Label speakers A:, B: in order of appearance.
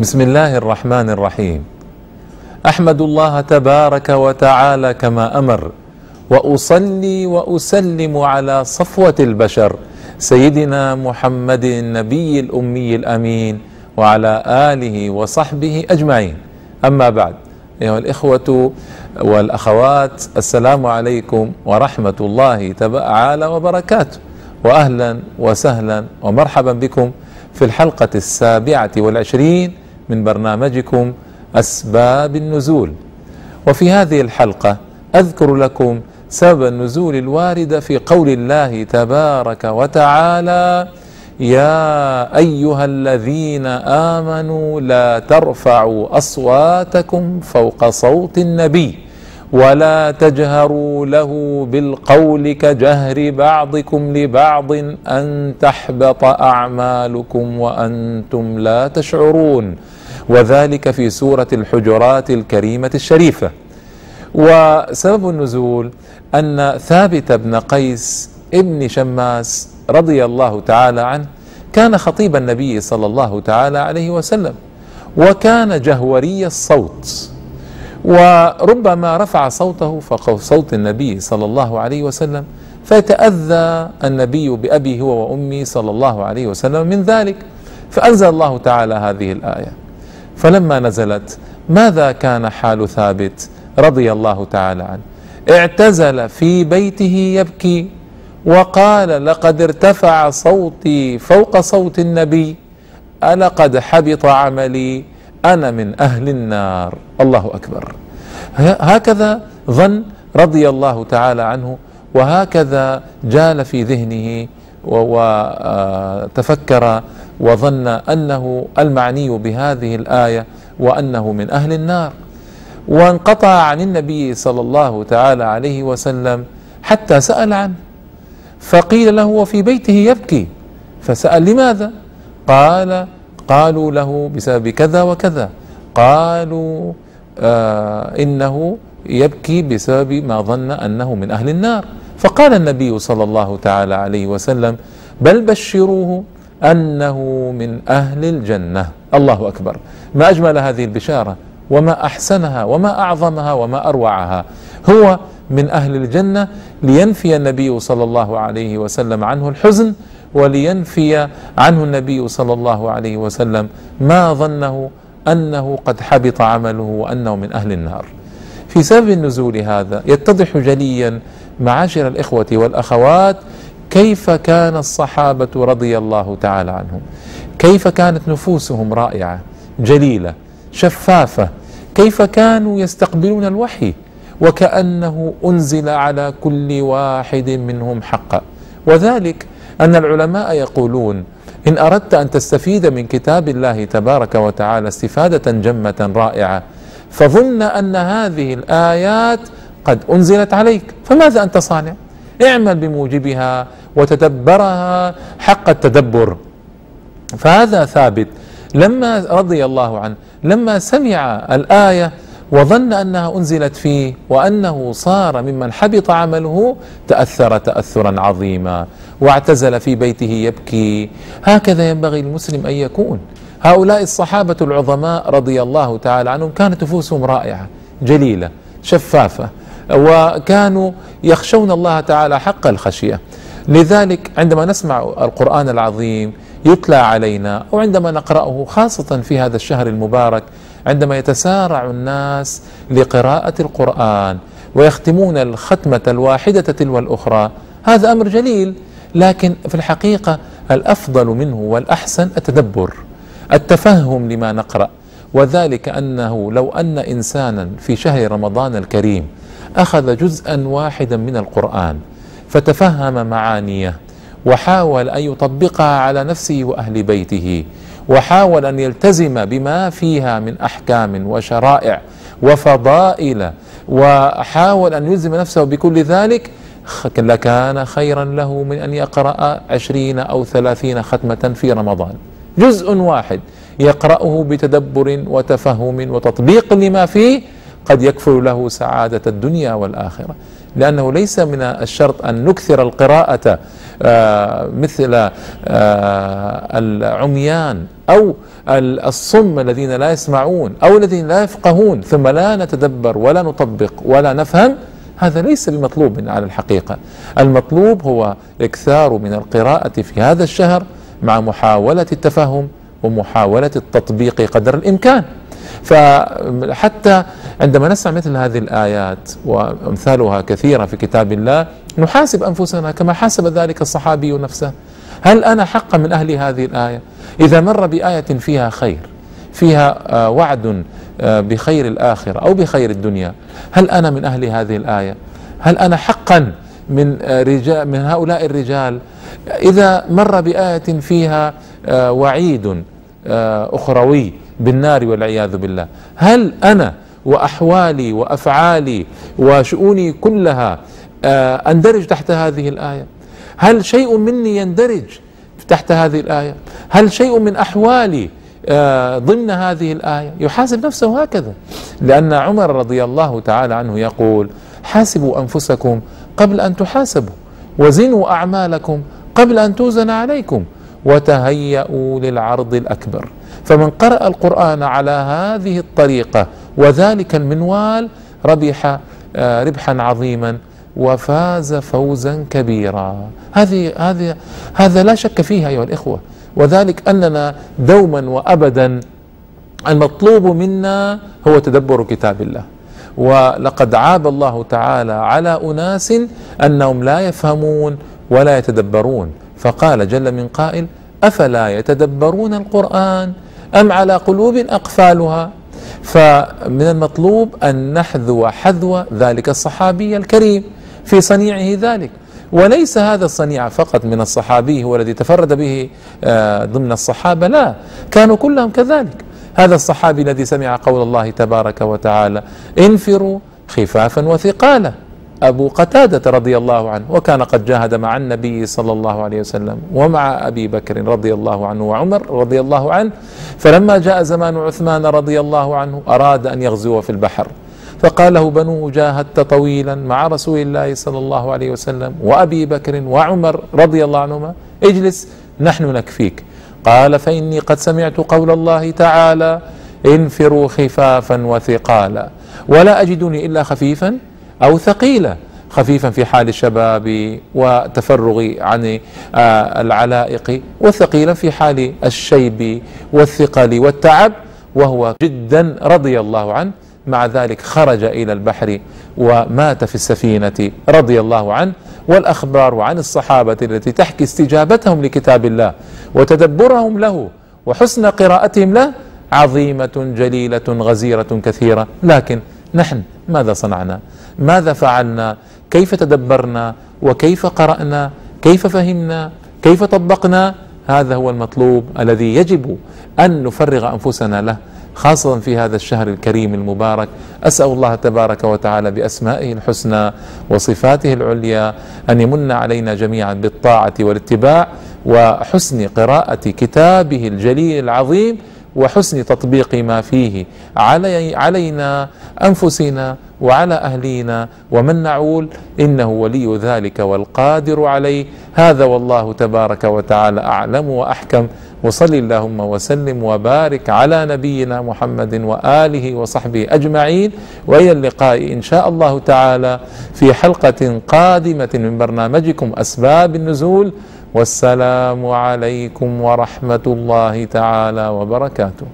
A: بسم الله الرحمن الرحيم احمد الله تبارك وتعالى كما امر واصلي واسلم على صفوه البشر سيدنا محمد النبي الامي الامين وعلى اله وصحبه اجمعين اما بعد ايها الاخوه والاخوات السلام عليكم ورحمه الله تعالى وبركاته واهلا وسهلا ومرحبا بكم في الحلقه السابعه والعشرين من برنامجكم اسباب النزول وفي هذه الحلقه اذكر لكم سبب النزول الوارد في قول الله تبارك وتعالى يا ايها الذين امنوا لا ترفعوا اصواتكم فوق صوت النبي ولا تجهروا له بالقول كجهر بعضكم لبعض ان تحبط اعمالكم وانتم لا تشعرون وذلك في سوره الحجرات الكريمه الشريفه وسبب النزول ان ثابت بن قيس ابن شماس رضي الله تعالى عنه كان خطيب النبي صلى الله تعالى عليه وسلم وكان جهوري الصوت وربما رفع صوته فوق صوت النبي صلى الله عليه وسلم فيتأذى النبي بأبي هو وأمي صلى الله عليه وسلم من ذلك فأنزل الله تعالى هذه الآية فلما نزلت ماذا كان حال ثابت رضي الله تعالى عنه اعتزل في بيته يبكي وقال لقد ارتفع صوتي فوق صوت النبي ألقد حبط عملي أنا من أهل النار الله أكبر هكذا ظن رضي الله تعالى عنه وهكذا جال في ذهنه وتفكر آه، وظن أنه المعني بهذه الآية وأنه من أهل النار وانقطع عن النبي صلى الله تعالى عليه وسلم حتى سأل عنه فقيل له وفي بيته يبكي فسأل لماذا قال قالوا له بسبب كذا وكذا قالوا آه انه يبكي بسبب ما ظن انه من اهل النار فقال النبي صلى الله تعالى عليه وسلم بل بشروه انه من اهل الجنه الله اكبر ما اجمل هذه البشاره وما احسنها وما اعظمها وما اروعها هو من اهل الجنه لينفي النبي صلى الله عليه وسلم عنه الحزن ولينفي عنه النبي صلى الله عليه وسلم ما ظنه أنه قد حبط عمله وأنه من أهل النار في سبب النزول هذا يتضح جليا معاشر الإخوة والأخوات كيف كان الصحابة رضي الله تعالى عنهم كيف كانت نفوسهم رائعة جليلة شفافة كيف كانوا يستقبلون الوحي وكأنه أنزل على كل واحد منهم حقا وذلك أن العلماء يقولون إن أردت أن تستفيد من كتاب الله تبارك وتعالى استفادة جمة رائعة فظن أن هذه الآيات قد أنزلت عليك فماذا أنت صانع؟ اعمل بموجبها وتدبرها حق التدبر فهذا ثابت لما رضي الله عنه لما سمع الآية وظن انها انزلت فيه وانه صار ممن حبط عمله تاثر تاثرا عظيما واعتزل في بيته يبكي هكذا ينبغي المسلم ان يكون هؤلاء الصحابه العظماء رضي الله تعالى عنهم كانت نفوسهم رائعه جليله شفافه وكانوا يخشون الله تعالى حق الخشيه لذلك عندما نسمع القرآن العظيم يتلى علينا أو عندما نقرأه خاصة في هذا الشهر المبارك عندما يتسارع الناس لقراءة القرآن ويختمون الختمة الواحدة تلو الأخرى هذا أمر جليل لكن في الحقيقة الأفضل منه والأحسن التدبر التفهم لما نقرأ وذلك أنه لو أن إنسانا في شهر رمضان الكريم أخذ جزءا واحدا من القرآن فتفهم معانيه وحاول ان يطبقها على نفسه واهل بيته وحاول ان يلتزم بما فيها من احكام وشرائع وفضائل وحاول ان يلزم نفسه بكل ذلك لكان خيرا له من ان يقرا عشرين او ثلاثين ختمه في رمضان جزء واحد يقراه بتدبر وتفهم وتطبيق لما فيه قد يكفل له سعاده الدنيا والاخره لأنه ليس من الشرط أن نكثر القراءة آه، مثل آه، العميان أو الصم الذين لا يسمعون أو الذين لا يفقهون ثم لا نتدبر ولا نطبق ولا نفهم هذا ليس بمطلوب على الحقيقة المطلوب هو إكثار من القراءة في هذا الشهر مع محاولة التفهم ومحاولة التطبيق قدر الإمكان فحتى عندما نسمع مثل هذه الآيات وأمثالها كثيرة في كتاب الله نحاسب أنفسنا كما حاسب ذلك الصحابي نفسه هل أنا حقا من أهل هذه الآية إذا مر بآية فيها خير فيها آه، وعد آه، بخير الآخرة أو بخير الدنيا هل أنا من أهل هذه الآية هل أنا حقا من آه، رجال من هؤلاء الرجال إذا مر بآية فيها وعيد أخروي بالنار والعياذ بالله هل انا واحوالي وافعالي وشؤوني كلها آه، اندرج تحت هذه الايه هل شيء مني يندرج تحت هذه الايه هل شيء من احوالي آه، ضمن هذه الايه يحاسب نفسه هكذا لان عمر رضي الله تعالى عنه يقول حاسبوا انفسكم قبل ان تحاسبوا وزنوا اعمالكم قبل ان توزن عليكم وتهيأوا للعرض الأكبر فمن قرأ القرآن على هذه الطريقة وذلك المنوال ربح آه، ربحا عظيما وفاز فوزا كبيرا هذه هذه هذا لا شك فيه ايها الاخوه وذلك اننا دوما وابدا المطلوب منا هو تدبر كتاب الله ولقد عاب الله تعالى على اناس انهم لا يفهمون ولا يتدبرون فقال جل من قائل افلا يتدبرون القران ام على قلوب اقفالها فمن المطلوب ان نحذو حذو ذلك الصحابي الكريم في صنيعه ذلك وليس هذا الصنيع فقط من الصحابي هو الذي تفرد به آه، ضمن الصحابه لا كانوا كلهم كذلك هذا الصحابي الذي سمع قول الله تبارك وتعالى انفروا خفافا وثقالا أبو قتادة رضي الله عنه وكان قد جاهد مع النبي صلى الله عليه وسلم ومع أبي بكر رضي الله عنه وعمر رضي الله عنه فلما جاء زمان عثمان رضي الله عنه أراد أن يغزو في البحر فقال له بنوه جاهدت طويلا مع رسول الله صلى الله عليه وسلم وأبي بكر وعمر رضي الله عنهما اجلس نحن نكفيك قال فإني قد سمعت قول الله تعالى انفروا خفافا وثقالا ولا أجدني إلا خفيفا أو ثقيلة خفيفا في حال الشباب وتفرغ عن آه، العلائق وثقيلا في حال الشيب والثقل والتعب وهو جدا رضي الله عنه مع ذلك خرج الى البحر ومات في السفينه رضي الله عنه والاخبار عن الصحابه التي تحكي استجابتهم لكتاب الله وتدبرهم له وحسن قراءتهم له عظيمه جليله غزيره كثيره لكن نحن ماذا صنعنا ماذا فعلنا كيف تدبرنا وكيف قرانا كيف فهمنا كيف طبقنا هذا هو المطلوب الذي يجب ان نفرغ انفسنا له خاصة في هذا الشهر الكريم المبارك أسأل الله تبارك وتعالى بأسمائه الحسنى وصفاته العليا أن يمن علينا جميعا بالطاعة والاتباع وحسن قراءة كتابه الجليل العظيم وحسن تطبيق ما فيه علي علينا انفسنا وعلى اهلينا ومن نعول انه ولي ذلك والقادر عليه هذا والله تبارك وتعالى اعلم واحكم وصل اللهم وسلم وبارك على نبينا محمد واله وصحبه اجمعين والى اللقاء ان شاء الله تعالى في حلقه قادمه من برنامجكم اسباب النزول والسلام عليكم ورحمه الله تعالى وبركاته